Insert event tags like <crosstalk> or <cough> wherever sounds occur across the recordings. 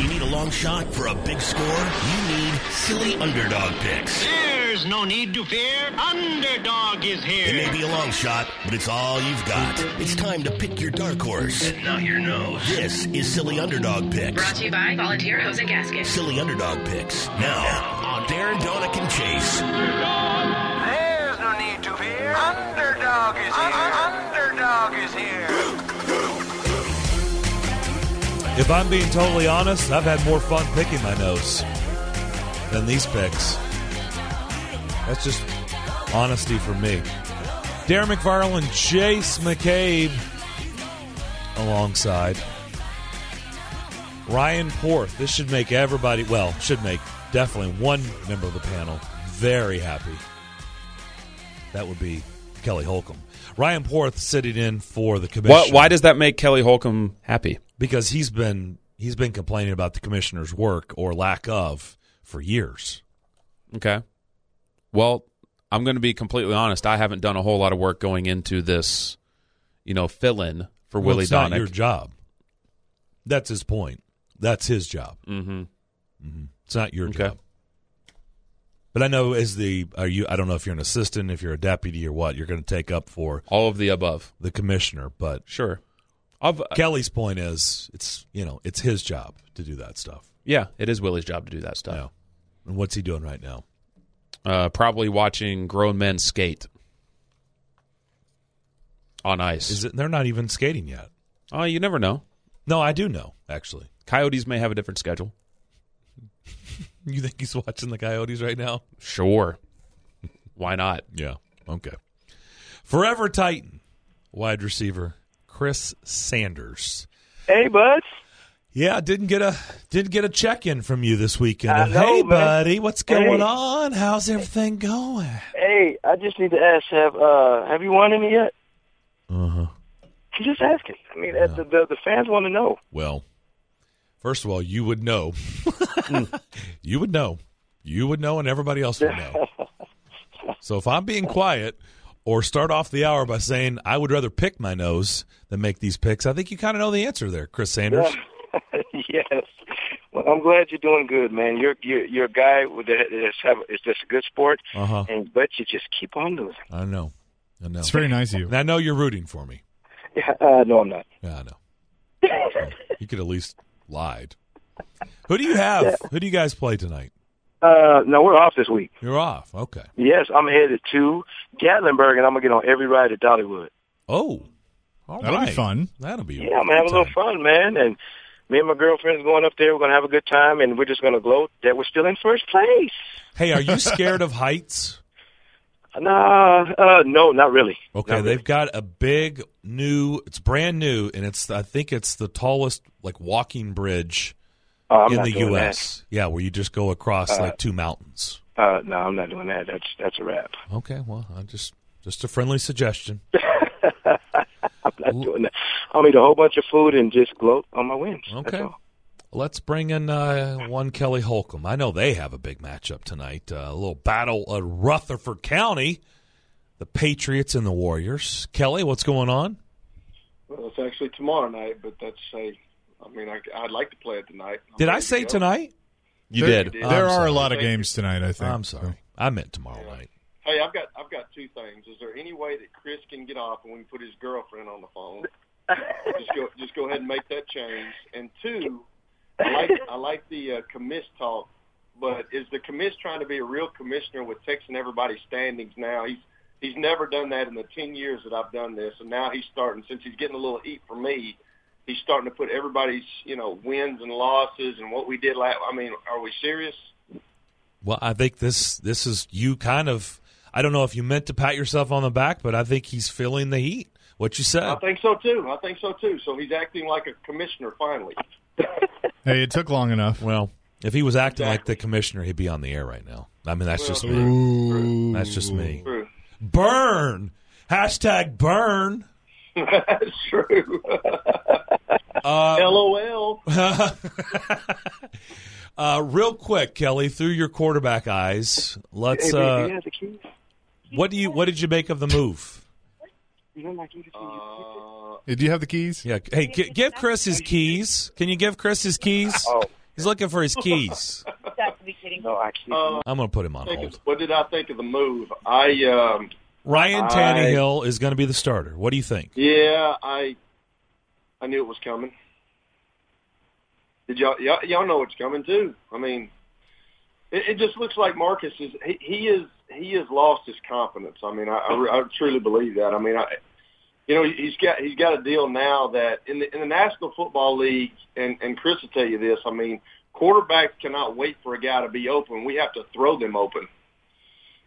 When you need a long shot for a big score, you need silly underdog picks. There's no need to fear. Underdog is here. It may be a long shot, but it's all you've got. It's time to pick your dark horse. Not your nose. This is Silly Underdog Picks. Brought to you by Volunteer Hose and Gasket. Silly Underdog Picks. Now, on Darren Donick and Chase. There's no need to fear. Underdog is here. Underdog is here. If I'm being totally honest, I've had more fun picking my nose than these picks. That's just honesty from me. Darren McFarland, Chase McCabe alongside Ryan Porth. This should make everybody, well, should make definitely one member of the panel very happy. That would be Kelly Holcomb. Ryan Porth sitting in for the commissioner Why, why does that make Kelly Holcomb happy? Because he's been he's been complaining about the commissioner's work or lack of for years. Okay. Well, I'm going to be completely honest. I haven't done a whole lot of work going into this, you know, fill in for Well, Willie it's not Donick. your job. That's his point. That's his job. mm-hmm. It's not your Okay. job. But I know as the are you I don't know if you're an assistant, if you're a deputy or what, you're going to take up for All of the above. the commissioner, but Sure. Of, Kelly's point is it's, you know, it's his job to do that stuff. yeah, it is Willie's job to do that stuff. Yeah. And what's he doing right now? Uh, probably watching grown men skate on ice. Is it they're not even skating yet. Oh, you never know. No, I do know, actually. Coyotes may have a different schedule. <laughs> You think he's watching the Coyotes right now? Sure. Why not? Yeah. Okay. Forever Titan, wide receiver Chris Sanders. Hey, buds. Yeah, didn't get a didn't get a check in from you this weekend. Know, hey, man. buddy, what's going Hey. on? How's everything going? Hey, I just need to ask: Have uh, have you won any yet? Uh huh. I'm just asking. I mean, uh the, the the fans want to know. Well, first of all, you would know. <laughs> you would know. You would know, and everybody else would know. <laughs> so if I'm being quiet or start off the hour by saying I would rather pick my nose than make these picks, I think you kind of know the answer there, Chris Sanders. <laughs> yes. Well, I'm glad you're doing good, man. You're you're you're a guy that is have it's just a good sport, Uh huh. and but you just keep on losing. I know. I know. It's very nice of you. And I know you're rooting for me. Yeah, uh, no, I'm not. Yeah, I know. <laughs> you could at least lied. Who do you have? Who do you guys play tonight? Uh, no, we're off this week. You're off. Okay. Yes, I'm headed to Gatlinburg, and I'm gonna get on every ride at Dollywood. Oh, all That'll be fun. That'll be. Yeah, I'm gonna have a little fun, man. And me and my girlfriend's going up there. We're gonna have a good time, and we're just gonna gloat that we're still in first place. Hey, are you <laughs> scared of heights? Nah, uh, no, not really. Okay, Not really. they've got a big new. It's brand new, and it's I think it's the tallest like walking bridge Oh, I'm in not the doing U.S. Yeah, where you just go across like two mountains. Uh, no, I'm not doing that. That's that's a wrap. Okay, well, I just just a friendly suggestion. <laughs> I'm not doing that. I'll eat a whole bunch of food and just gloat on my wins. Okay. Let's bring in uh, one Kelly Holcomb. I know they have a big matchup tonight. Uh, a little battle of Rutherford County, the Patriots and the Warriors. Kelly, what's going on? Well, it's actually tomorrow night, but that's a. I mean, I, I'd like to play it tonight. I'm Did I ready to say tonight? You there, did. There I'm are sorry. a lot of games tonight. I think. I'm sorry. I meant tomorrow night. Hey, I've got I've got two things. Is there any way that Chris can get off and we can put his girlfriend on the phone? just go just go ahead and make that change. And two, I like I like the uh, commiss talk, but is the commiss trying to be a real commissioner with texting everybody standings now? He's he's never done that in the ten years that I've done this, and now he's starting since he's getting a little heat from me. He's starting to put everybody's you know wins and losses and what we did last. I mean, are we serious? Well, I think this this is you kind of. I don't know if you meant to pat yourself on the back, but I think he's feeling the heat. What you said. I think so too. I think so too. So he's acting like a commissioner finally. <laughs> Hey, it took long enough. Well, if he was acting like the commissioner, he'd be on the air right now. I mean, that's just me. Ooh. That's just me. True. Burn. Hashtag burn. <laughs> That's true. <laughs> Uh, LOL. <laughs> uh, real quick, Kelly, through your quarterback eyes, let's. Uh, he the keys. what do you? What did you make of the move? You you. Uh, Do you have the keys? Yeah. Hey, g- give Chris his keys. Can you give Chris his keys? oh, He's looking for his keys. Got to be kidding. No, I can't. Uh, I'm going to put him on hold. of- what did I think of the move? I um, Ryan I- Tannehill is going to be the starter. What do you think? yeah, I I knew it was coming. Did y'all y'all, y'all know it's coming too? I mean, it, it just looks like Marcus is he, he is he has lost his confidence. I mean, I, I, I truly believe that. I mean, I you know he's got he's got a deal now that in the in the National Football League, and and Chris will tell you this. I mean, quarterbacks cannot wait for a guy to be open. We have to throw them open.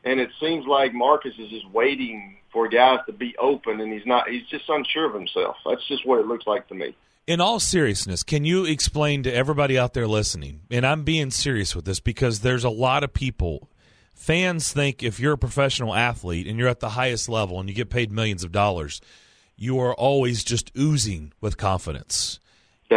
And it seems like Marcus is just waiting for guys to be open, and he's not. He's just unsure of himself. That's just what it looks like to me. In all seriousness, can you explain to everybody out there listening, and I'm being serious with this because there's a lot of people, fans think if you're a professional athlete and you're at the highest level and you get paid millions of dollars, you are always just oozing with confidence.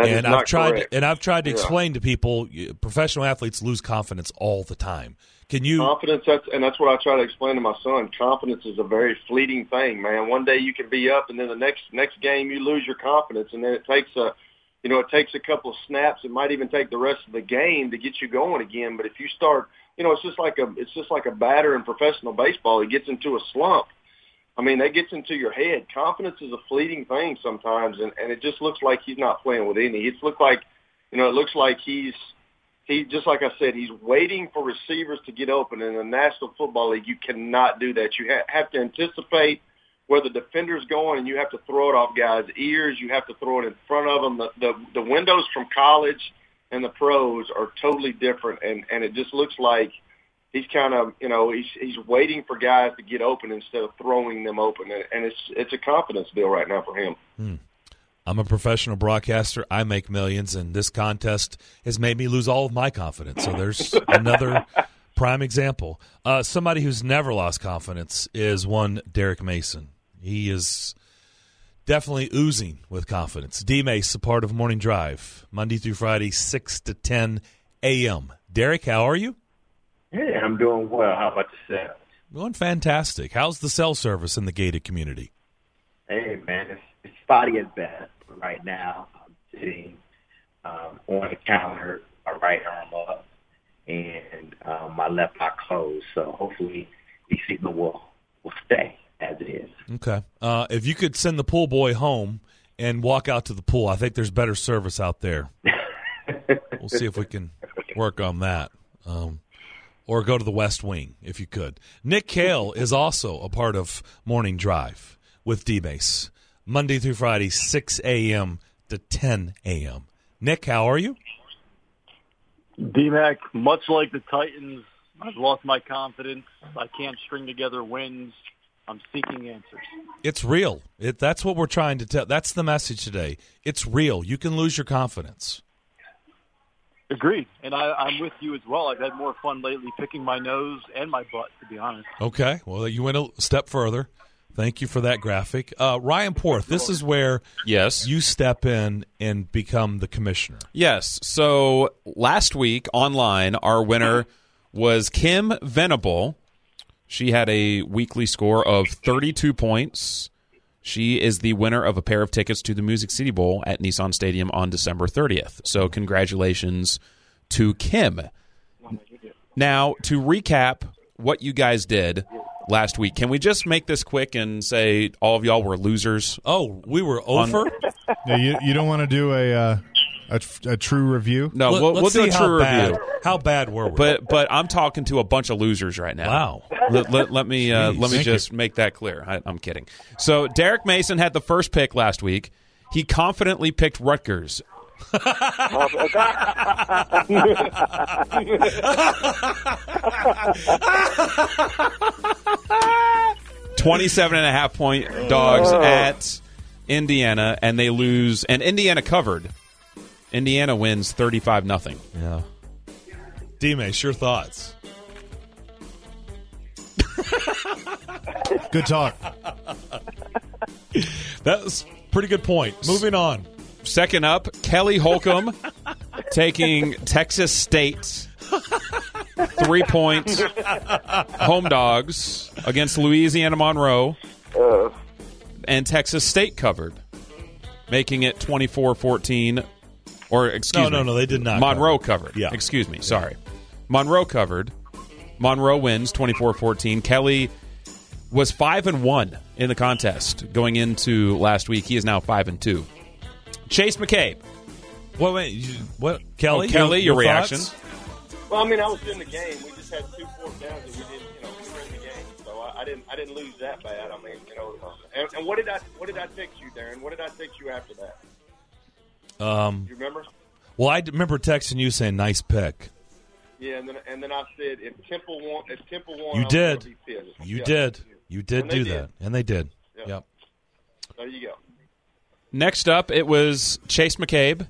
That and I've tried correct. and I've tried to Yeah. explain to people professional athletes lose confidence all the time. Can you confidence that's and that's what I try to explain to my son. Confidence is a very fleeting thing, man. One day you can be up and then the next next game you lose your confidence and then it takes a you know, it takes a couple of snaps. It might even take the rest of the game to get you going again. But if you start you know, it's just like a it's just like a batter in professional baseball. He gets into a slump. I mean, that gets into your head. Confidence is a fleeting thing sometimes and, and it just looks like he's not playing with any. It's looked like you know, it looks like he's he just like I said, he's waiting for receivers to get open. In the National Football League, you cannot do that. You ha- have to anticipate where the defender's going, and you have to throw it off guys' ears. You have to throw it in front of them. The the, the windows from college and the pros are totally different, and and it just looks like he's kind of you know he's he's waiting for guys to get open instead of throwing them open, and, and it's it's a confidence deal right now for him. I'm a professional broadcaster. I make millions, and this contest has made me lose all of my confidence. So there's <laughs> another prime example. Uh, somebody who's never lost confidence is one Derek Mason. He is definitely oozing with confidence. D Mace, a part of Morning Drive, Monday through Friday, 6 to 10 a.m. Derek, how are you? Hey, I'm doing well. How about yourself? Doing fantastic. How's the cell service in the gated community? Hey, man, it's, it's spotty at best. Right now, I'm sitting um, on the counter, my right arm up, and um, my left eye closed. So hopefully, the signal will will stay as it is. Okay. Uh, if you could send the pool boy home and walk out to the pool, I think there's better service out there. <laughs> we'll see if we can work on that. Um, or go to the West Wing if you could. Nick Kale is also a part of Morning Drive with D Mace, Monday through Friday, 6 a.m. to 10 a.m. Nick, how are you? DMAC, much like the Titans, I've lost my confidence. I can't string together wins. I'm seeking answers. It's real. It, that's what we're trying to tell. That's the message today. It's real. You can lose your confidence. Agreed. And I, I'm with you as well. I've had more fun lately picking my nose and my butt, to be honest. Okay. Well, you went a step further. Thank you for that graphic. Uh, Ryan Porth, this is where yes you step in and become the commissioner. Yes. So last week online, our winner was Kim Venable. She had a weekly score of 32 points. She is the winner of a pair of tickets to the Music City Bowl at Nissan Stadium on December 30th. So congratulations to Kim. Now, to recap what you guys did last week, can we just make this quick and say all of y'all were losers? Oh, we were over? <laughs> Yeah, you, you don't want to do a, uh, a a true review? No, Let- we'll, we'll do a see how true bad- review. How bad were we? But but I'm talking to a bunch of losers right now. Wow. Let, let, let me uh, let me Thank just make that clear. I, I'm kidding. So Derek Mason had the first pick last week. He confidently picked Rutgers. <laughs> 27 and a half point dogs Oh. at Indiana, and they lose. And Indiana covered. Indiana wins 35 nothing. Yeah. D-Mace, your thoughts? Good talk. That was pretty good point. Moving on. Second up, Kelly Holcomb taking Texas State. Three points. Home dogs against Louisiana Monroe. Uh. And Texas State covered, making it 24 14. Or or excuse No, me, no, no, they did not Monroe cover. covered. Yeah. excuse me, sorry. Monroe covered. Monroe wins 24-14. Kelly was five and one in the contest going into last week. He is now five and two. Chase McCabe. What? Wait, you, what? Kelly? Oh, Kelly, your, thoughts? reaction? Well, I mean, I was in the game. We just had two fourth downs that we didn't, you know, we were in the game, so I, I didn't, I didn't lose that bad. I mean, you know, and, and what did I, what did I text you, Darren? What did I text you after that? Um, You remember? well, I remember texting you saying nice pick. Yeah, and then and then I said if Temple won, if Temple won, You I was did. be. You Yeah. did. You did And they do did. that, and they did. Yep. Yep. There you go. Next up, it was Chase McCabe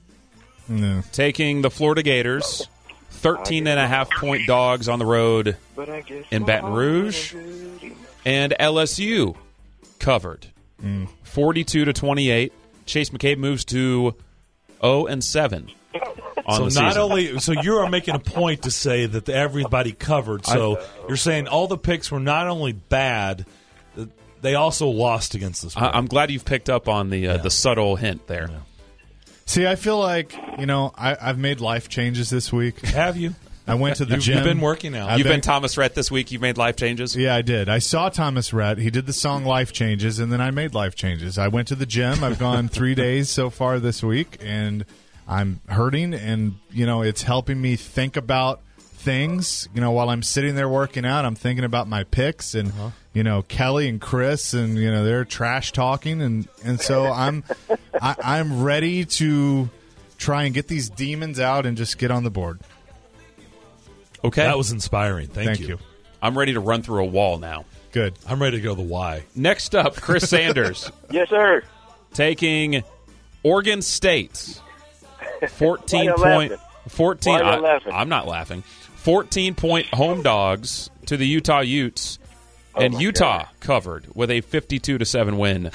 No. taking the Florida Gators, 13 and a half point dogs on the road But I guess in Baton Rouge, and LSU covered 42 to 28. Chase McCabe moves to 0 and 7 <laughs> on so not season. only so you are making a point to say that everybody covered. So you're saying all the picks were not only bad, they also lost against this. I- I'm glad you've picked up on the uh, the subtle hint there. See, I feel like you know I, I've made life changes this week. Have you? I went to the You've- gym. you've been working out. I've You've been Thomas Rhett this week. You've made life changes. Yeah, I did. I saw Thomas Rhett. He did the song Life Changes, and then I made life changes. I went to the gym. I've gone three <laughs> days so far this week, and I'm hurting, and, you know, it's helping me think about things. You know, while I'm sitting there working out, I'm thinking about my picks and, uh-huh. you know, Kelly and Chris, and, you know, they're trash talking. And, and so I'm, <laughs> I, I'm ready to try and get these demons out and just get on the board. Okay, That was inspiring. Thank, Thank you. you. I'm ready to run through a wall now. Good. I'm ready to go the Y. Next up, Chris <laughs> Sanders Yes, sir. taking Oregon State. 14 Why point laughing? 14 Why I, laughing? I'm not laughing. 14 point home dogs to the Utah Utes. Oh, and Oh my Utah God. covered with a 52 to 7 win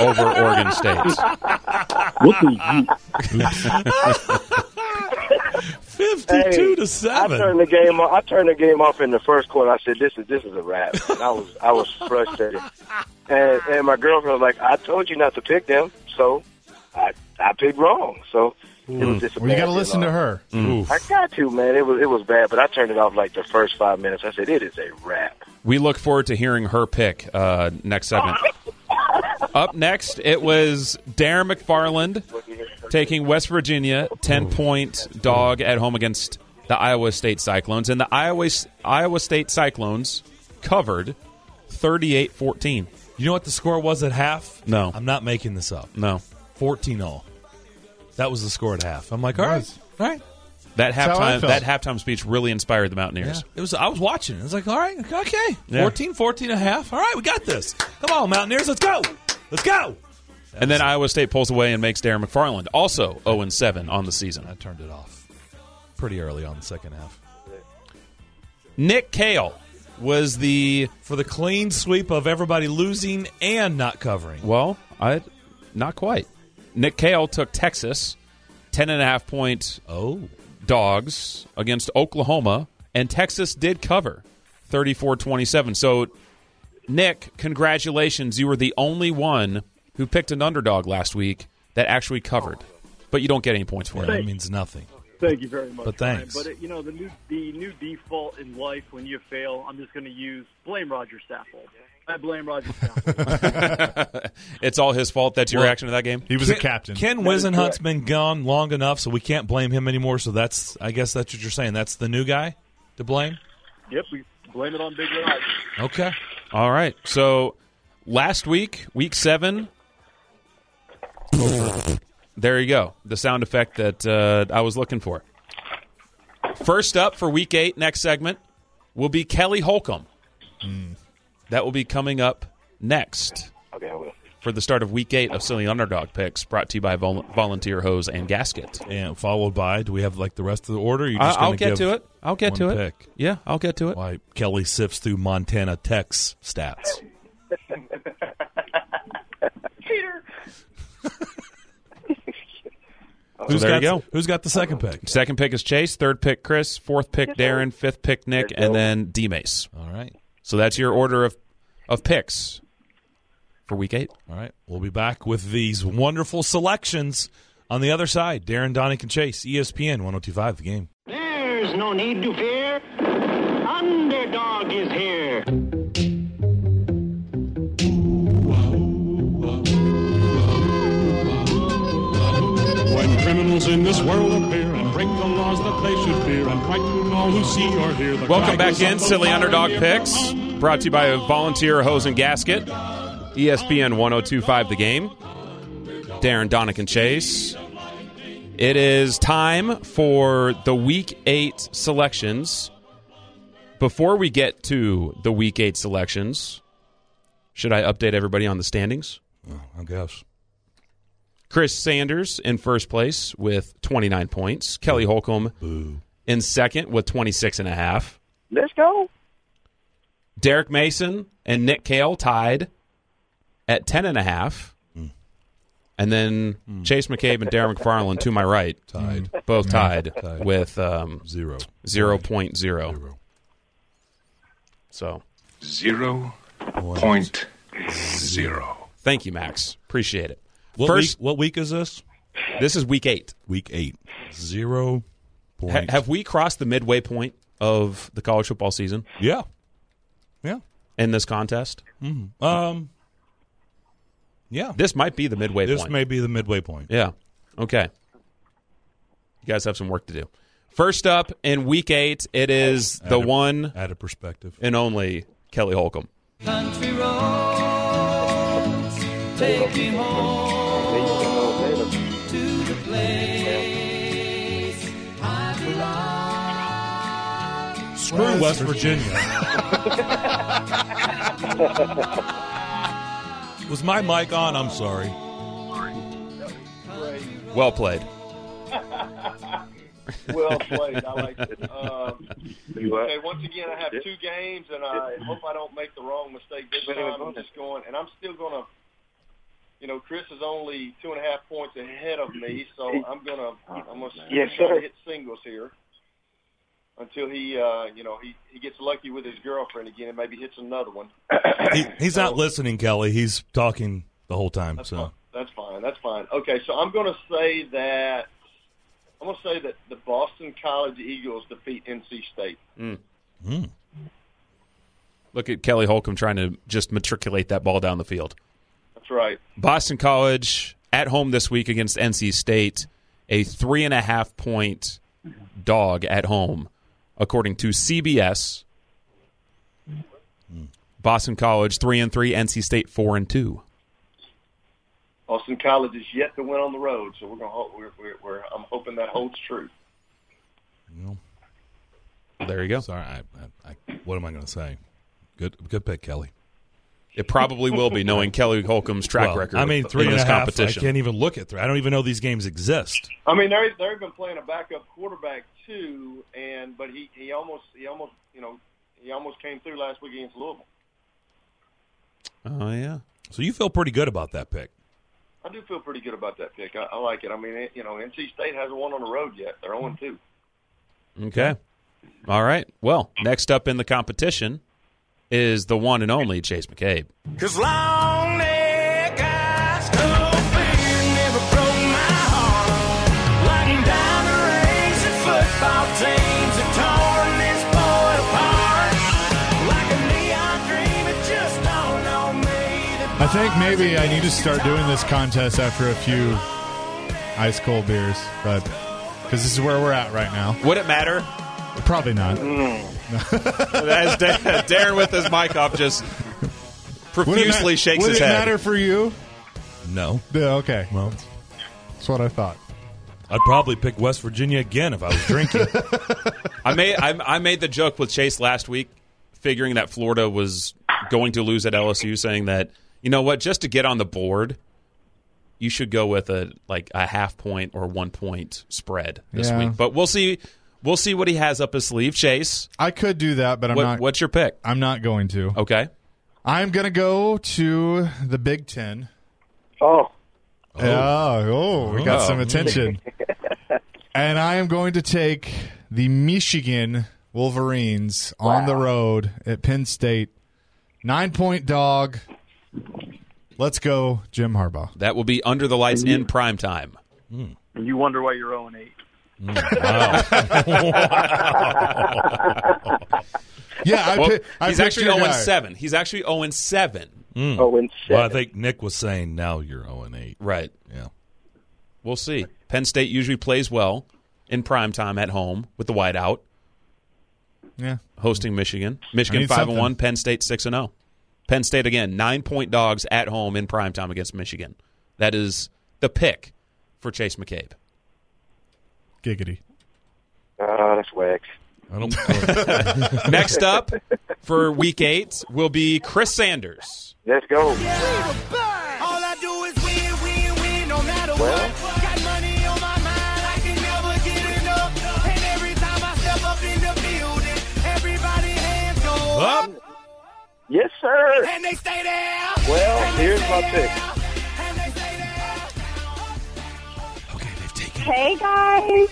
over Oregon State. <laughs> <laughs> Fifty-two Hey, to I turned the game off. I turned the game off in the first quarter. I said, "This is this is a wrap." And I was I was frustrated, <laughs> and and my girlfriend was like, "I told you not to pick them, so I I picked wrong." So it was just a Well, you got to listen to her. Oof. I got to man. It was it was bad, but I turned it off like the first five minutes. I said, "It is a wrap." We look forward to hearing her pick uh, next segment. <laughs> Up next, it was Darren McFarland taking West Virginia, 10 point dog at home against the Iowa State Cyclones. And the Iowa, Iowa State Cyclones covered 38 14. You know what the score was at half? No. I'm not making this up. No. 14 all. That was the score at half. I'm like, all right, all right. That how I halftime, felt. that halftime speech really inspired the Mountaineers. It was. I was watching. It was like, all right, okay, Yeah. 14, 14 and a half. All right, we got this. Come on, Mountaineers, let's go, let's go. And then Iowa State pulls away and makes Darren McFarland also 0 7 on the season. I turned it off pretty early on the second half Nick Kale was the for the clean sweep of everybody losing and not covering. Well, I not quite. Nick Kale took Texas, ten and a half point Oh, dogs against Oklahoma, and Texas did cover 34-27. So, Nick, congratulations! You were the only one who picked an underdog last week that actually covered, but you don't get any points for yeah, it. that means nothing. Thank you very much. But Ryan. thanks. But it, you know the new the new default in life when you fail, I'm just going to use blame Roger Stafford. I blame Roger Stafford. <laughs> it's all his fault. That's your Well, reaction to that game. He was Ken, a captain. Ken That is Whisenhunt's been gone long enough, so we can't blame him anymore. So that's, I guess that's what you're saying. That's the new guy to blame. yep, we blame it on Big Red Ice. Okay. All right. So last week, week seven. <laughs> there you go. The sound effect that uh, I was looking for. First up for week eight, next segment, will be Kelly Holcomb. That will be coming up next Okay, I will. for the start of week eight of Silly Underdog Picks, brought to you by Vol- Volunteer Hose and Gasket. And followed by, do we have like the rest of the order? Or you just I- I'll get give to it. I'll get to one it. pick? Yeah, I'll get to it. Why Kelly sifts through Montana Tech's stats. <laughs> Peter. <laughs> Who's there got you go. Who's got the second pick? Second pick is Chase. Third pick Chris. Fourth pick Darren. Fifth pick Nick, and then D Mace. All right. So that's your order of of picks for week eight. All right. We'll be back with these wonderful selections On the other side, Darren Donick and Chase, ESPN 1025 the game. There's no need to fear. Underdog is here. Criminals in this world appear and break the laws that they should fear and frighten all who see or hear the Welcome back in, Silly Underdog Picks, brought to you by Volunteer Hose and Gasket, ESPN 1025 The Game, Darren, Donick, and Chase. It is time for the Week 8 selections. Before we get to the Week 8 selections, should I update everybody on the standings? Oh, I guess. Chris Sanders in first place with 29 points. Kelly Holcomb in second with 26 and a half. Let's go. Derek Mason and Nick Kale tied at 10 and a half. Hmm. And then hmm. Chase McCabe and Darren McFarland to my right, Tied. both hmm. tied, Tied. with um, Zero. 0.0. Zero. So Zero point zero. thank you, Max. Appreciate it. What, First, week, what week is this? this is week eight. Week eight. Zero point. Ha- have we crossed the midway point of the college football season yeah. Yeah. in this contest? Um. Yeah. This might be the midway point. This point. may be the midway point. Yeah. Okay. You guys have some work to do. First up in week eight, it is the Added- one Added perspective. and only Kelly Holcomb. Country roads take me home Screw West Virginia. <laughs> Was my mic on? I'm sorry. Well played. <laughs> well played. I like it. Um, okay, once again, I have two games, and I hope I don't make the wrong mistake this time. I'm just going, and I'm still going to. You know, Chris is only two and a half points ahead of me, so I'm gonna I'm gonna Yes, try to hit singles here until he, uh, you know, he he gets lucky with his girlfriend again and maybe hits another one. He, <coughs> he's not listening, Kelly. He's talking the whole time. That's So fine. That's fine. That's fine. Okay, so I'm going to say that I'm going to say that the Boston College Eagles defeat NC State. Mm. Look at Kelly Holcomb trying to just matriculate that ball down the field. That's right. Boston College at home this week against NC State, a three and a half point dog at home, according to CBS. Boston College three and three, NC State four and two. Boston College is yet to win on the road, so we're going to hope. We're, we're, we're, I'm hoping that holds true. There you go. Sorry, I, I, I, what am I going to say? Good, good pick, Kelly. It probably will be knowing <laughs> Kelly Holcomb's track Well, record. I mean, three in and a this half. competition. I can't even look at three. I don't even know these games exist. I mean, they're they've been playing a backup quarterback too, and but he he almost he almost you know he almost came through last week against Louisville. Oh yeah. So you feel pretty good about that pick. I do feel pretty good about that pick. I, I like it. I mean, it, you know, NC State hasn't won on the road yet. They're 0 2. Okay. All right. Well, next up in the competition is the one and only Chase McCabe. Cause long think maybe I need to start doing this contest after a few ice cold beers, but because this is where we're at right now. Would it matter? Probably not. Mm. <laughs> As Da- Darren with his mic off just Would it ma- profusely shakes would his it head. matter for you? No. Yeah, okay. Well, That's what I thought. I'd probably pick West Virginia again if I was drinking. <laughs> I made I, I made the joke with Chase last week, figuring that Florida was going to lose at LSU, saying that you know what, just to get on the board, you should go with a like a half point or one point spread this Yeah. week. But we'll see. We'll see what he has up his sleeve. Chase, I could do that, but I'm what, not. what's your pick? I'm not going to. Okay. I'm going to go to the Big Ten. Oh, Oh, oh, we got Oh. some attention. <laughs> and I am going to take the Michigan Wolverines on the road at Penn State. Nine point dog. Let's go, Jim Harbaugh. That will be under the lights in prime time. and you wonder why you're 0 and 8. <laughs> Yeah, I Well, pi- I he's actually 0 guy. 7. He's actually 0 and 7. Mm. Oh, and Well, I think Nick was saying now you're 0 and 8. Right. Yeah. We'll see. Penn State usually plays well in prime time at home with the whiteout, Yeah. hosting Michigan. Michigan need 5 and 1, Penn State 6 and 0. Penn State again, 9-point dogs at home in prime time against Michigan. That is the pick for Chase McCabe. Giggity. Oh, that's wax. I don't. <laughs> Next up for week 8 will be Chris Sanders. Let's go. All I do is win, win, win, no matter Well. Yes, sir. And they stay there. Well, And here's stay my there. pick. And they stay there. Hey guys.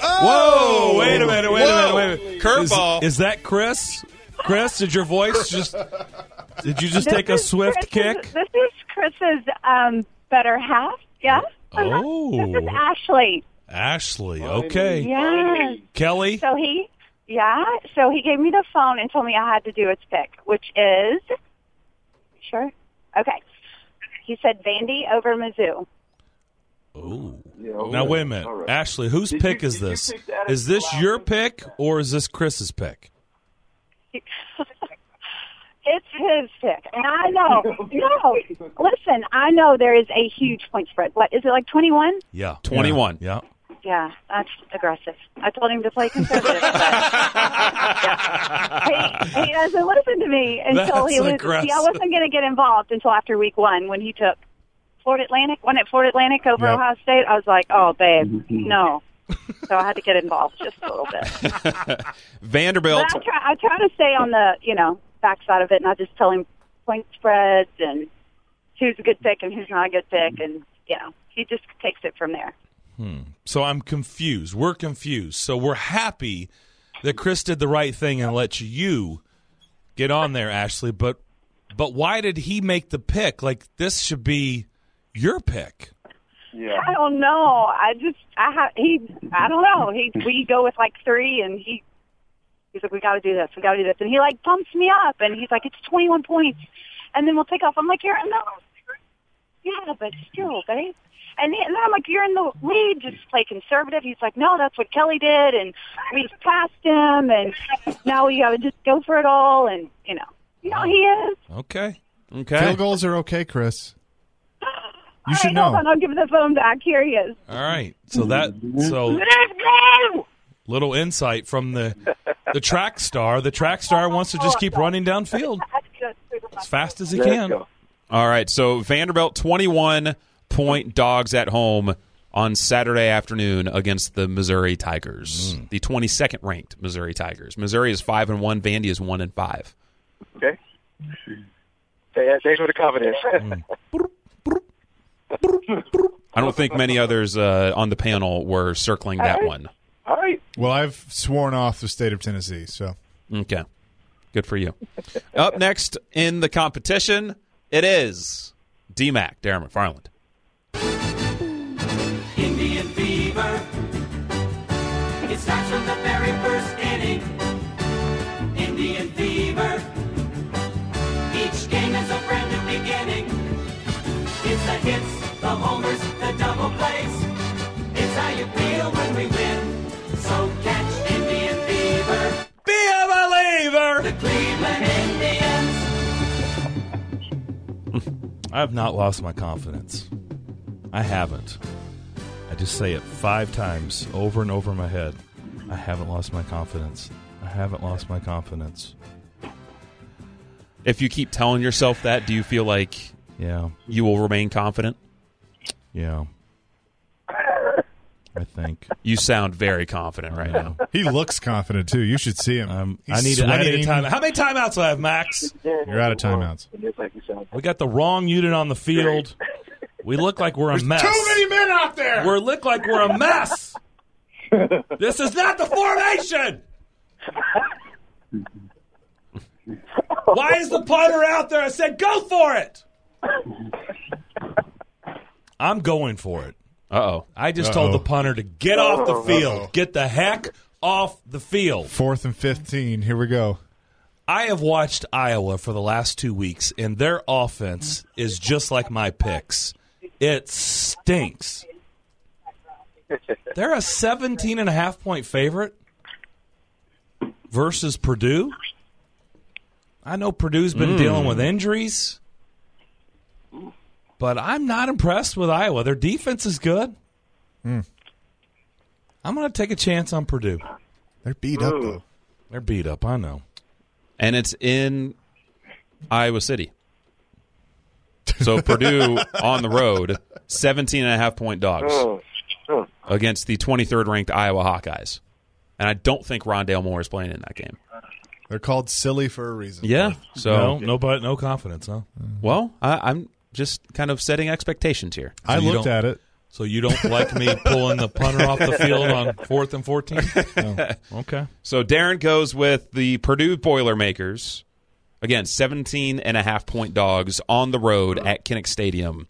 Whoa! Wait a minute! Wait a minute! Wait a minute! Curveball. Is, is that Chris? Chris, did your voice just? Did you just This take a is swift Chris's- kick? This is Chris's um, better half. Yeah. Oh. This is Ashley. Ashley. Okay. Yes. Kelly. So he, yeah. So he gave me the phone and told me I had to do its pick, which is sure. Okay. He said Vandy over Mizzou. Ooh. Yeah, Now wait a minute, All right. Ashley. Whose Did pick you- is this? pick that Is as this your pick or is this Chris's pick? <laughs> It's his pick, and I know. <laughs> no, listen, I know there is a huge point spread. What is it like? Twenty-one? Yeah. 21. Yeah. Yeah, that's aggressive. I told him to play conservative. but he, he doesn't listen to me until he That's was. See, aggressive. I wasn't going to get involved until after week one when he took Florida Atlantic. One at Florida Atlantic over Yep. Ohio State. I was like, oh, babe, mm-hmm, mm-hmm. no. So I had to get involved just a little bit. <laughs> Vanderbilt. I try, I try to stay on the you know backside of it, and I just tell him point spreads and who's a good pick and who's not a good pick, and you know he just takes it from there. Hmm. So I'm confused. We're confused. So we're happy that Chris did the right thing and let you get on there, Ashley. But but why did he make the pick? Like this should be your pick. Yeah. I don't know. I just I have he. I don't know. He we go with like three, and he he's like, we got to do this. We got to do this, and he like pumps me up, and he's like, it's twenty one points, and then we'll take off. I'm like, you're no, yeah, but still, babe. And then and I'm like, you're in the lead. Just play conservative. He's like, no, that's what Kelly did, and we passed him, and now we got to just go for it all, and you know, you know, he is. Okay. Okay. Field goals are okay, Chris. <sighs> You should right, hold know. on, I'll give the phone back. Here he is. All right. So that so <laughs> Let's go. little insight from the the track star. The track star wants to just keep running downfield <laughs> as fast as he Let's can. go. All right, so Vanderbilt 21 point dogs at home on Saturday afternoon against the Missouri Tigers, the 22nd ranked Missouri Tigers. Missouri is 5 and 1, Vandy is 1 and 5. Okay. Hey, thanks for the confidence. <laughs> I don't think many others uh, on the panel were circling that one. All right. Well, I've sworn off the state of Tennessee, so Okay. Good for you. Up next in the competition, it is DMAC, Darren McFarland. Homers, the double plays. It's how you feel when we win. So catch Indian fever. Be a believer. The Cleveland Indians. <laughs> I have not lost my confidence. I haven't. I just say it five times over and over in my head. I haven't lost my confidence. I haven't lost my confidence. If you keep telling yourself that, do you feel like Yeah. you will remain confident? Yeah. I think. You sound very confident right now. he looks confident too. You should see him. Um, I need I need a sweating. time. How many timeouts do I have, Max? You're out of timeouts. Just like you sound. We got the wrong unit on the field. We look like we're a mess. Too many men out there. We look like we're a mess. this is not the formation. Why is the punter out there? I said, go for it. I'm going for it. Uh oh. I just Uh-oh. told the punter to get off the Uh-oh. field. Get the heck off the field. Fourth and 15. Here we go. I have watched Iowa for the last two weeks, and their offense is just like my picks. It stinks. They're a 17 and a half point favorite versus Purdue. I know Purdue's been Mm. dealing with injuries, but I'm not impressed with Iowa. Their defense is good. Hmm. I'm going to take a chance on Purdue. They're beat up, though. They're beat up, I know. And it's in Iowa City. So Purdue <laughs> on the road, 17 and a half point dogs Oh, oh. against the 23rd ranked Iowa Hawkeyes. And I don't think Rondale Moore is playing in that game. They're called silly for a reason. Yeah. So no, no, but no confidence, huh? Well, I, I'm just kind of setting expectations here. I you looked at it. So you don't like me pulling the punter off the <laughs> field on fourth and fourteen? <laughs> Okay. So Darren goes with the Purdue Boilermakers. Again, 17 and a half point dogs on the road at Kinnick Stadium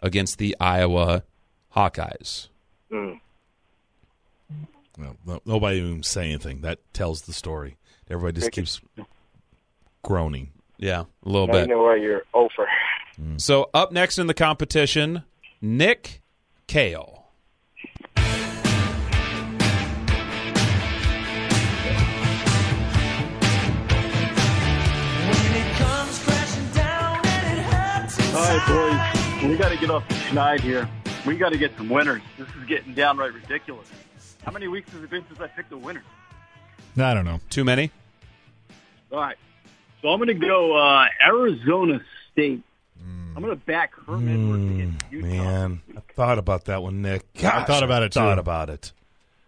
against the Iowa Hawkeyes. Mm. No, no, nobody even say anything. That tells the story. Everybody just keeps groaning. Yeah, a little Now bit. you know why you're over. So up next in the competition, Nick Kale. All right, boys. We got to get off the schneid here. We got to get some winners. This is getting downright ridiculous. How many weeks has it been since I picked a winner? I don't know. Too many? All right. So I'm going to go uh, Arizona State. I'm going to back Herm Edwards against Utah. Man, I thought about that one, Nick. I thought about it, too. Thought about it.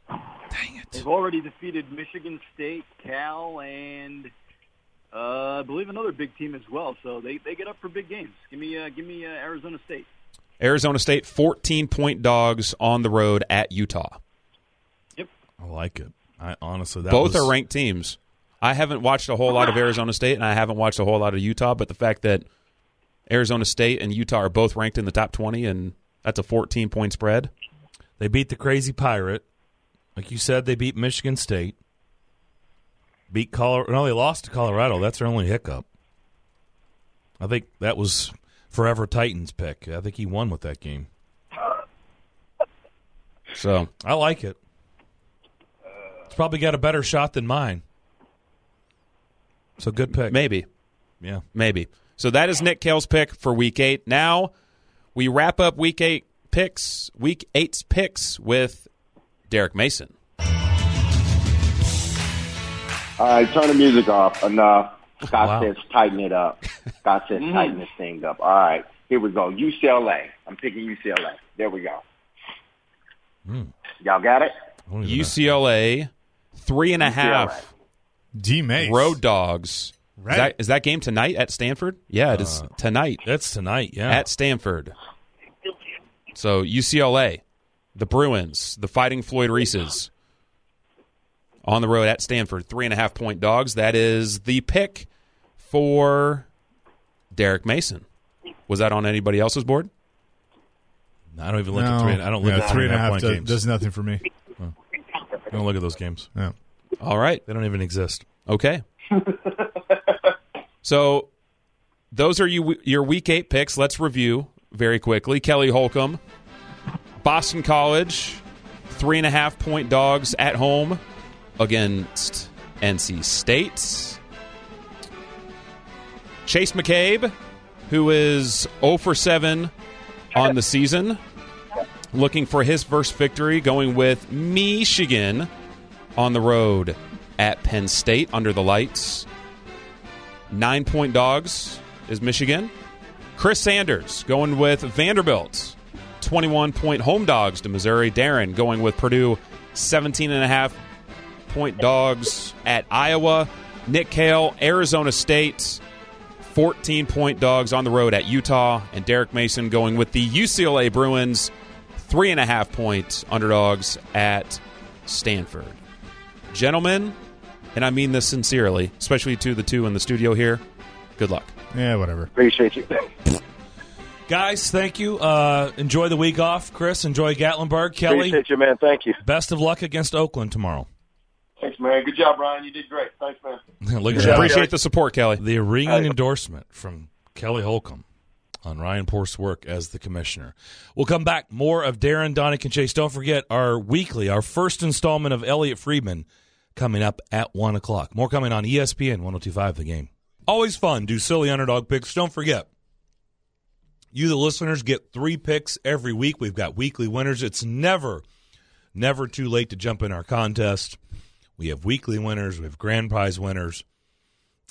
Dang it! They've already defeated Michigan State, Cal, and uh, I believe another big team as well. So they, they get up for big games. Give me uh, give me uh, Arizona State. Arizona State 14 point dogs on the road at Utah. Yep, I like it. I honestly, that Both was- are ranked teams. I haven't watched a whole lot of Arizona State and I haven't watched a whole lot of Utah, but the fact that Arizona State and Utah are both ranked in the top 20 and that's a 14 point spread. They beat the crazy pirate, like you said. They beat Michigan State. Beat Colorado. No, they lost to Colorado. That's their only hiccup. I think that was forever Titans pick. I think he won with that game. So I like it. It's probably got a better shot than mine. So good pick. Maybe. Yeah. Maybe. So that is Nick Kale's pick for week eight. Now we wrap up week eight picks, week eight's picks with Derek Mason. All right, turn the music off. Enough. <laughs> Scott Wow. says tighten it up. Scott says <laughs> mm. tighten this thing up. All right, here we go. UCLA. I'm picking UCLA. There we go. Mm. Y'all got it? UCLA, three and a half D Mace. road dogs. Right. Is, that, is that game tonight at Stanford? Yeah, it is uh, tonight. That's tonight, yeah. At Stanford. So UCLA, the Bruins, the Fighting Floyd Reeses on the road at Stanford, three and a half point dogs. That is the pick for Derek Mason. Was that on anybody else's board? I don't even look No. at three. I don't look Yeah, at three and a half point do- games. does nothing for me. I don't look at those games. Yeah. All right. They don't even exist. Okay. <laughs> so those are you your week eight picks. Let's review very quickly. Kelly Holcomb, Boston College, three and a half point dogs at home against NC State. Chase McCabe, who is 0 for 7 on the season, looking for his first victory, going with Michigan on the road at Penn State under the lights. Nine point dogs is Michigan. Chris Sanders going with Vanderbilt. 21 point home dogs to Missouri. Darren going with Purdue. 17 and a half point dogs at Iowa. Nick Kale, Arizona State. 14 point dogs on the road at Utah. And Derek Mason going with the UCLA Bruins. Three and a half point underdogs at Stanford. Gentlemen, and I mean this sincerely, especially to the two in the studio here, good luck. Yeah, whatever. Appreciate you. <laughs> Guys, thank you. Uh, enjoy the week off. Chris, enjoy Gatlinburg. Kelly, Appreciate you, man. Thank you. best of luck against Oakland tomorrow. Thanks, man. Good job, Brian. You did great. Thanks, man. <laughs> Look at We that. appreciate the support, Kelly. The ringing endorsement from Kelly Holcomb on Ryan Porth's work as the commissioner. We'll come back. More of Darren, Donick, and Chase. Don't forget our weekly, our first installment of Elliot Friedman coming up at 1 o'clock. More coming on ESPN 1025 The Game. Always fun. Do silly underdog picks. Don't forget. You, the listeners, get three picks every week. We've got weekly winners. It's never, never too late to jump in our contest. We have weekly winners. We have grand prize winners.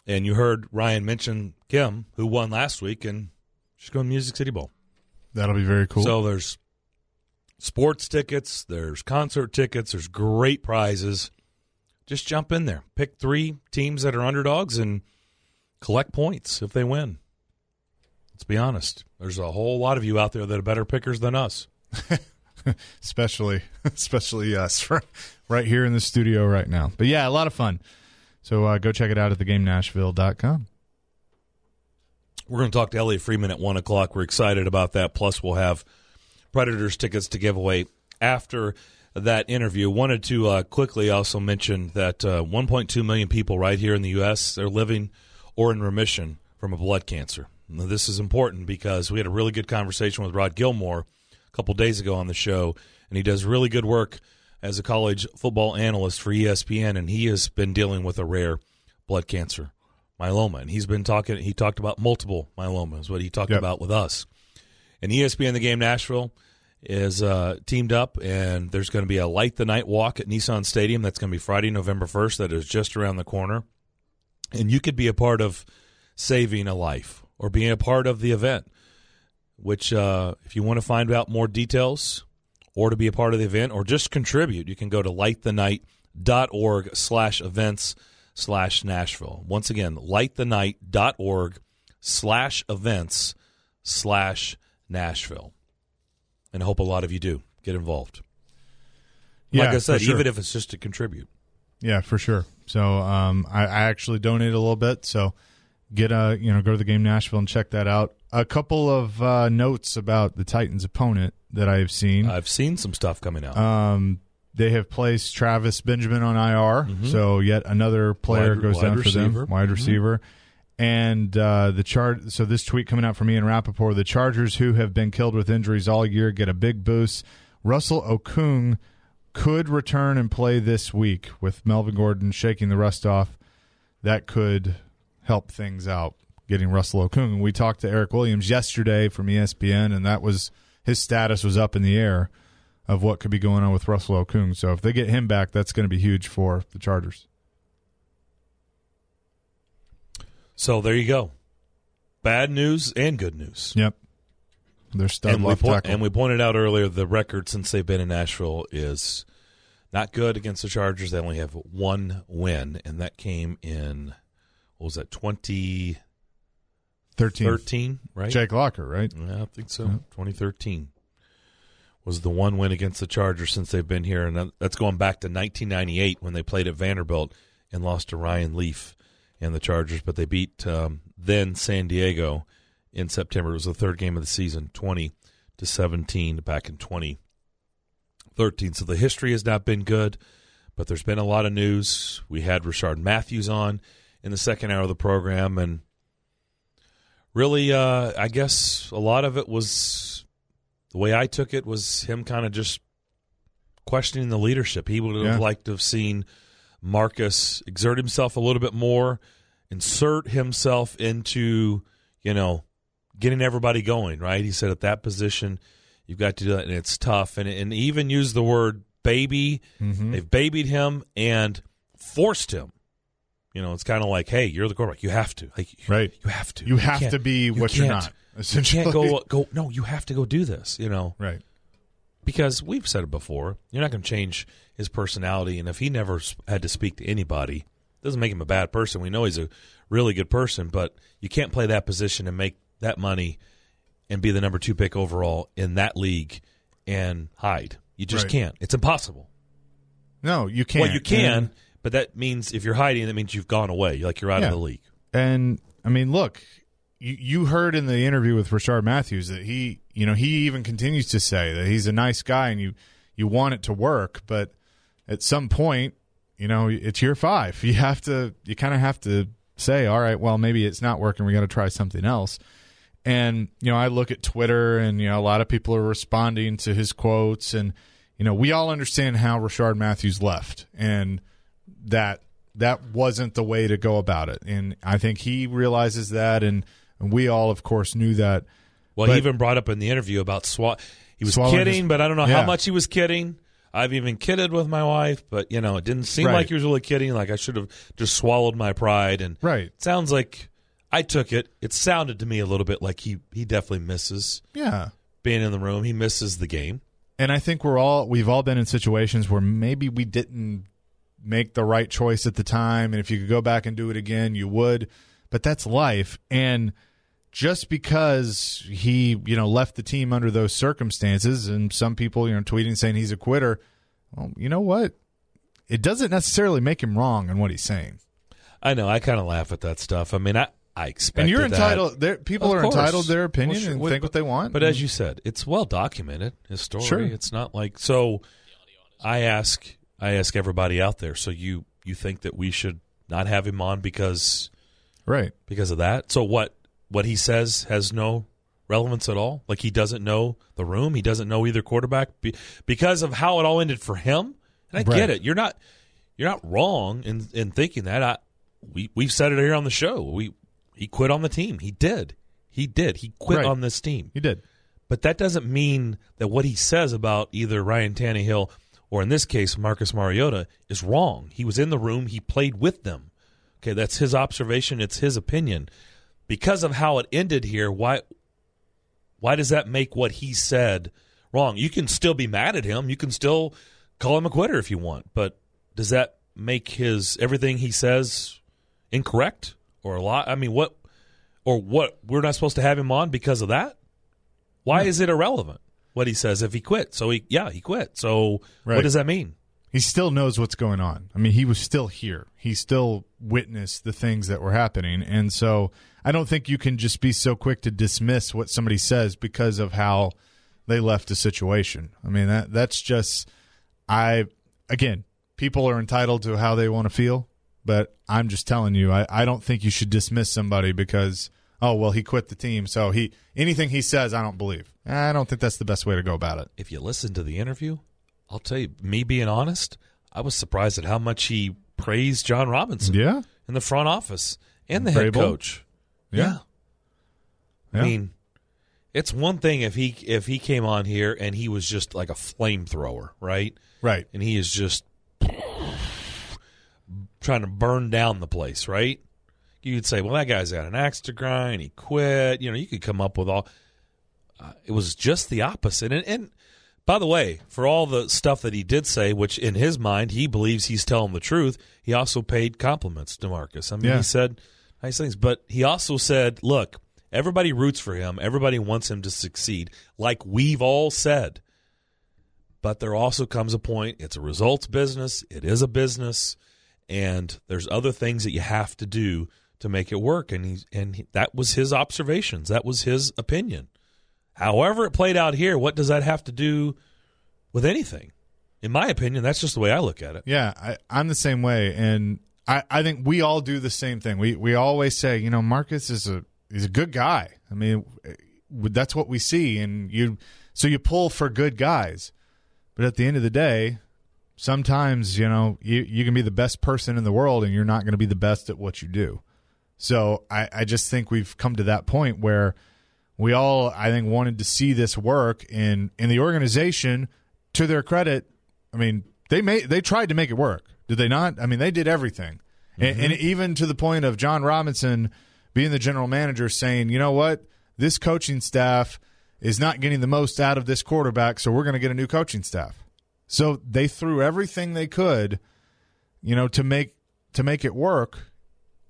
And you heard Ryan mention Kim, who won last week, and she's going to Music City Bowl. That'll be very cool. So there's sports tickets, there's concert tickets, there's great prizes. Just jump in there. Pick three teams that are underdogs and collect points if they win. Let's be honest. There's a whole lot of you out there that are better pickers than us. <laughs> especially <laughs> especially us <laughs> right here in the studio right now. But yeah, a lot of fun. So uh, go check it out at thegamenashville.com. We're going to talk to Elliot Friedman at 1 o'clock. We're excited about that. Plus, we'll have Predators tickets to give away after that interview. Wanted to uh, quickly also mention that uh, 1.2 million people right here in the U.S. are living or in remission from a blood cancer. Now, this is important because we had a really good conversation with Rod Gilmore a couple days ago on the show, and he does really good work as a college football analyst for ESPN, and he has been dealing with a rare blood cancer, myeloma, and he's been talking. He talked about multiple myeloma, is what he talked Yep. about with us. And ESPN, the game Nashville, is uh, teamed up, and there's going to be a light the night walk at Nissan Stadium. That's going to be Friday, November first. That is just around the corner, and you could be a part of saving a life or being a part of the event. Which, uh, if you want to find out more details, or to be a part of the event, or just contribute, you can go to lightthenight.org slash events slash Nashville. Once again, lightthenight.org slash events slash Nashville. And I hope a lot of you do get involved. like Yeah, I said, sure. even if it's just to contribute. Yeah, for sure. So um, I, I actually donated a little bit. So get a you know go to the game Nashville and check that out. A couple of uh, notes about the Titans' opponent that I have seen. I've seen some stuff coming out. Um, they have placed Travis Benjamin on IR, Mhm. so yet another player Wide- goes wide down receiver. for them, wide Mhm. receiver. And uh, the chart. So this tweet coming out from Ian Rapoport: the Chargers, who have been killed with injuries all year, get a big boost. Russell Okung could return and play this week with Melvin Gordon shaking the rust off. That could help things out. Getting Russell Okung. We talked to Eric Williams yesterday from ESPN, and that was his status was up in the air of what could be going on with Russell Okung. So if they get him back, that's going to be huge for the Chargers. So there you go. Bad news and good news. Yep. They're stud and we, left po- tackle. and we pointed out earlier the record since they've been in Nashville is not good against the Chargers. They only have one win, and that came in what was that twenty 13. right? Jake Locker, right? Yeah, I think so. Yeah. Twenty thirteen was the one win against the Chargers since they've been here, and that's going back to nineteen ninety eight when they played at Vanderbilt and lost to Ryan Leaf and the Chargers, but they beat um, then San Diego in September. It was the third game of the season, twenty to seventeen back in twenty thirteen. So the history has not been good, but there's been a lot of news. We had Rishard Matthews on in the second hour of the program, and really, uh, I guess a lot of it was the way I took it was him kind of just questioning the leadership. He would have Yeah. liked to have seen Marcus exert himself a little bit more, insert himself into, you know, getting everybody going, right? He said at that position, you've got to do that, and it's tough. And, and even use the word baby. Mhm. They've babied him and forced him. You know, it's kind of like, hey, you're the quarterback. You have to. Like, Right. You have to. You have to be you what you're not, You essentially. can't go, go, no, you have to go do this, you know? Right. Because we've said it before. You're not going to change his personality. And if he never had to speak to anybody, doesn't make him a bad person. We know he's a really good person, but you can't play that position and make that money and be the number two pick overall in that league and hide. You just Right. can't. It's impossible. No, you can't. Well, you can, And- but that means if you're hiding, that means you've gone away. Like you're out Yeah. of the league. And I mean, look, you, you heard in the interview with Rishard Matthews that he, you know, he even continues to say that he's a nice guy and you you want it to work, but at some point, you know, it's year five. <laughs> You have to, you kind of have to say, all right, well, maybe it's not working. We got to try something else. And you know, I look at Twitter, and you know, a lot of people are responding to his quotes, and you know, we all understand how Rishard Matthews left, and that that wasn't the way to go about it. And I think he realizes that, and, and we all, of course, knew that. Well, he even brought up in the interview about swat. He was kidding, his- but I don't know Yeah. how much he was kidding. I've even kidded with my wife, but you know, it didn't seem Right. like he was really kidding. Like I should have just swallowed my pride. And Right. sounds like I took it. It sounded to me a little bit like he he definitely misses Yeah. being in the room. He misses the game. and I think we're all we've all been in situations where maybe we didn't make the right choice at the time, and if you could go back and do it again, you would. But that's life, and just because he you know left the team under those circumstances, and some people you know tweeting saying he's a quitter, well, you know what? It doesn't necessarily make him wrong in what he's saying. I know. I kind of laugh at that stuff. I mean, I I expect. And you're entitled. There, people Of are course. entitled to their opinion Well, sure. and think what they want. But as you said, it's well documented. His story. Sure. It's not like so. I ask. I ask everybody out there. So you you think that we should not have him on because right because of that? So what what he says has no relevance at all. Like he doesn't know the room. He doesn't know either quarterback be, because of how it all ended for him. And I Right. get it. You're not you're not wrong in in thinking that. I we we've said it here on the show. We he quit on the team. He did. He did. He quit Right. on this team. He did. But that doesn't mean that what he says about either Ryan Tannehill or in this case Marcus Mariota is wrong. He was in the room. He played with them. Okay, that's his observation. It's his opinion. Because of how it ended here, why why does that make what he said wrong? You can still be mad at him. You can still call him a quitter if you want, but does that make his everything he says incorrect or a lot? I mean, what or what? We're not supposed to have him on because of that. Why is it irrelevant what he says if he quit? So he, yeah, he quit. So Right. what does that mean? He still knows what's going on. I mean, he was still here. He still witnessed the things that were happening. And so I don't think you can just be so quick to dismiss what somebody says because of how they left the situation. I mean, that that's just I again, people are entitled to how they want to feel, but I'm just telling you, I, I don't think you should dismiss somebody because oh well he quit the team, so he anything he says I don't believe. I don't think that's the best way to go about it. If you listen to the interview, I'll tell you, me being honest, I was surprised at how much he praised Jon Robinson. Yeah. In the front office and the Vrabel. head coach. Yeah. I Yeah. mean, it's one thing if he if he came on here and he was just like a flamethrower, right? Right. And he is just trying to burn down the place, right? You'd say, well, that guy's got an axe to grind. He quit. You know, you could come up with all. Uh, it was just the opposite. And, and by the way, for all the stuff that he did say, which in his mind he believes he's telling the truth, he also paid compliments to Marcus. I mean, Yeah. he said nice things, but he also said, "Look, everybody roots for him. Everybody wants him to succeed, like we've all said." But there also comes a point. It's a results business. It is a business, and there's other things that you have to do to make it work. And he and he, that was his observations. That was his opinion. However, it played out here, what does that have to do with anything? In my opinion, that's just the way I look at it. Yeah, I, I'm the same way, and I, I think we all do the same thing. We we always say, you know, Marcus is a he's a good guy. I mean, that's what we see, and you so you pull for good guys, but at the end of the day, sometimes you know you you can be the best person in the world, and you're not going to be the best at what you do. So I, I just think we've come to that point where we all I think wanted to see this work in in the organization. To their credit, I mean they made they tried to make it work. Did they not? I mean they did everything, and, mm-hmm. and even to the point of Jon Robinson being the general manager saying, you know what, this coaching staff is not getting the most out of this quarterback, so we're going to get a new coaching staff. So they threw everything they could, you know, to make to make it work,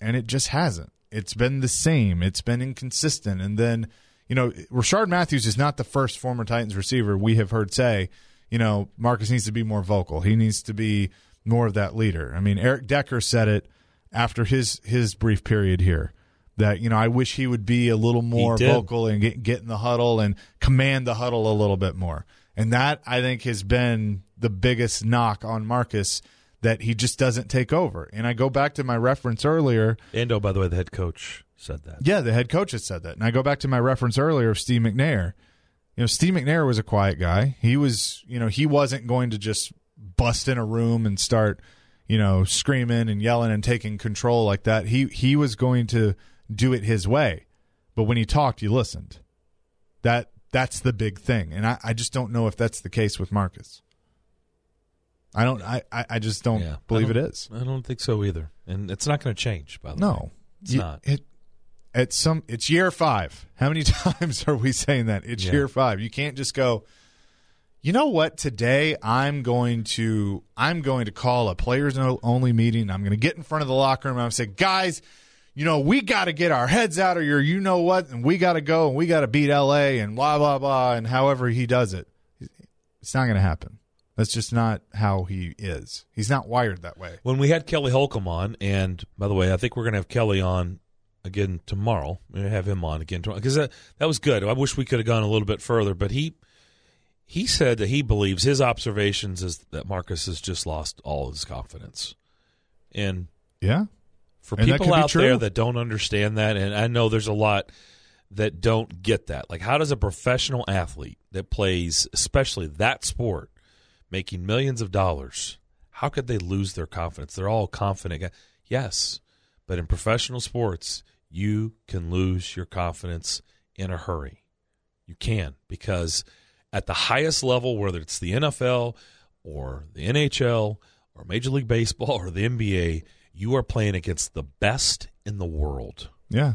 and it just hasn't. It's been the same. It's been inconsistent. And then, you know, Rishard Matthews is not the first former Titans receiver we have heard say, you know, Marcus needs to be more vocal. He needs to be more of that leader. I mean, Eric Decker said it after his his brief period here. That you know, I wish he would be a little more vocal and get, get in the huddle and command the huddle a little bit more. And that I think has been the biggest knock on Marcus that he just doesn't take over. And I go back to my reference earlier. Ando, oh, by the way, the head coach said that. Yeah, the head coach has said that. And I go back to my reference earlier of Steve McNair. You know, Steve McNair was a quiet guy. He was, you know, he wasn't going to just bust in a room and start, you know, screaming and yelling and taking control like that. He he was going to do it his way. But when he talked, you listened. That that's the big thing. And I, I just don't know if that's the case with Marcus. I don't I, I just don't Yeah, believe I it don't- is. I don't think so either, and it's not going to change. By the way, No, it's You- not. It, it's some. It's year five. How many <laughs> times are we saying that? It's Yeah. year five. You can't just go. You know what? Today I'm going to I'm going to call a players only meeting. I'm going to get in front of the locker room. and I'm going to say, guys, you know we got to get our heads out of your you know what, and we got to go and we got to beat LA and blah blah blah and however he does it. It's not going to happen. That's just not how he is. He's not wired that way. when we had Kelly Holcomb on, and by the way, I think we're going to have Kelly on again tomorrow. We're going to have him on again tomorrow because that, that was good. I wish we could have gone a little bit further, but he he said that he believes his observations is that Marcus has just lost all his confidence, and Yeah. for And people out there that don't understand that, and I know there's a lot that don't get that. Like, how does a professional athlete that plays, especially that sport, making millions of dollars, how could they lose their confidence? They're all confident. Yes, but in professional sports, you can lose your confidence in a hurry. You can because at the highest level, whether it's the NFL or the NHL or Major League Baseball or the NBA, you are playing against the best in the world. Yeah.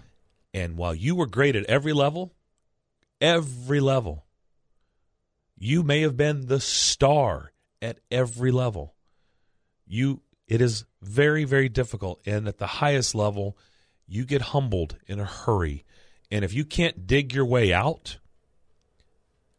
And while you were great at every level, every level, you may have been the star at every level. You it is very very difficult and at the highest level you get humbled in a hurry. And if you can't dig your way out,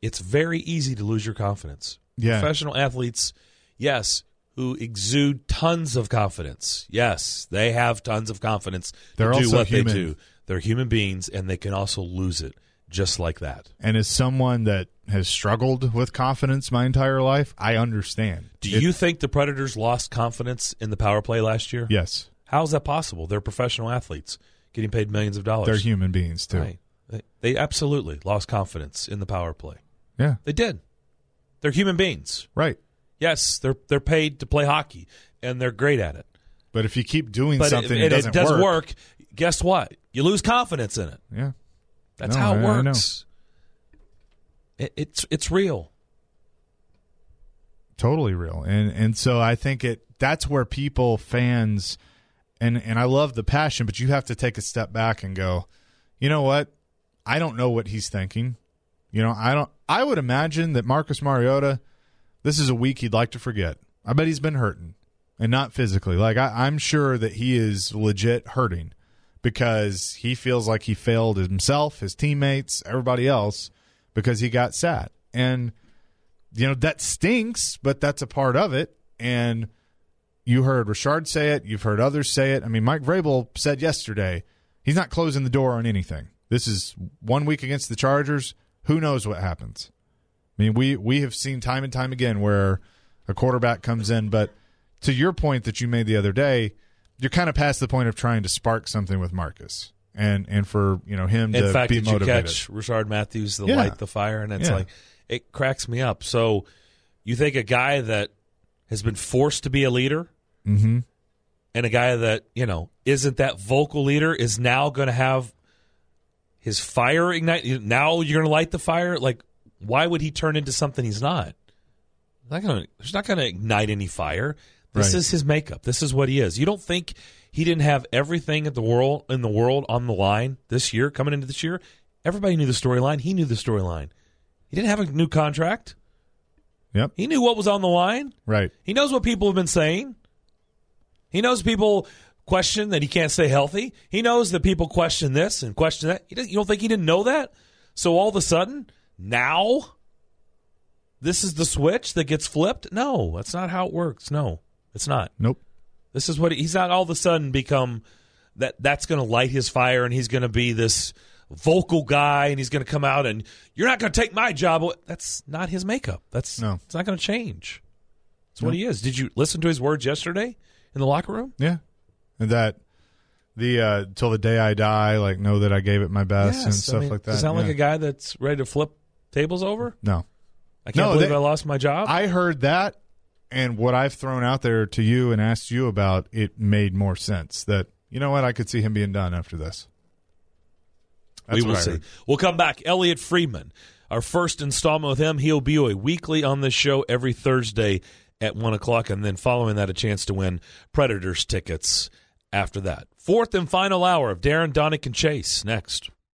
it's very easy to lose your confidence. Yeah. Professional athletes, yes, who exude tons of confidence. Yes, they have tons of confidence They're to do also what human. they do. They're human beings and they can also lose it just like that. And as someone that has struggled with confidence my entire life, I understand. Do It- you think the Predators lost confidence in the power play last year? Yes. How is that possible? They're professional athletes getting paid millions of dollars. They're human beings too. Right. They, they absolutely lost confidence in the power play. Yeah. They did. They're human beings. Right. Yes, they're they're paid to play hockey and they're great at it. But if you keep doing But something it, that and doesn't it does work, work, guess what? You lose confidence in it. Yeah. That's No, how it I- I works. It, it's it's real. totally real. And and so I think it that's where people fans and and I love the passion, but you have to take a step back and go, you know what? I don't know what he's thinking. You know, I don't I would imagine that Marcus Mariota this is a week he'd like to forget. I bet he's been hurting. And not physically. Like I, I'm sure that he is legit hurting because he feels like he failed himself, his teammates, everybody else, because he got sat. And you know that stinks, but that's a part of it. And you heard Rishard say it. You've heard others say it. I mean, Mike Vrabel said yesterday he's not closing the door on anything. This is one week against the Chargers. Who knows what happens? I mean, we we have seen time and time again where a quarterback comes in, but to your point that you made the other day, you're kind of past the point of trying to spark something with Marcus, and and for you know him In to fact, be did motivated. you catch Rishard Matthews the Yeah. light the fire? And it's Yeah. like it cracks me up. So you think a guy that has been forced to be a leader mm-hmm. and a guy that, you know, isn't that vocal leader is now going to have his fire ignite now you're going to light the fire like why would he turn into something he's not? Not gonna, there's not going to ignite any fire. This Right. is his makeup. This is what he is. You don't think he didn't have everything in the world in the world on the line this year coming into this year? Everybody knew the storyline. He knew the storyline. He didn't have a new contract. Yep. He knew what was on the line. Right. He knows what people have been saying. He knows people question that he can't stay healthy. He knows that people question this and question that. You don't think he didn't know that? So all of a sudden, now, this is the switch that gets flipped? No, that's not how it works. No, it's not. Nope. This is what he's not all of a sudden become that that's going to light his fire and he's going to be this vocal guy and he's going to come out and you're not going to take my job. That's not his makeup. That's No. It's not going to change. It's what he is. Did you listen to his words yesterday in the locker room? Yeah, and that the uh till the day I die, like know that I gave it my best and Yes, I stuff mean, like that. Does sound like a guy that's ready to flip tables over? No, I can't No, believe they- I lost my job. I heard that, and what I've thrown out there to you and asked you about, it made more sense. That you know what, I could see him being done after this. That's we will see. We'll come back. Elliot Friedman, our first installment with him. He'll be a weekly on this show every Thursday at one o'clock, and then following that, a chance to win Predators tickets after that. Fourth and final hour of Darren, Daunic, and Chase next.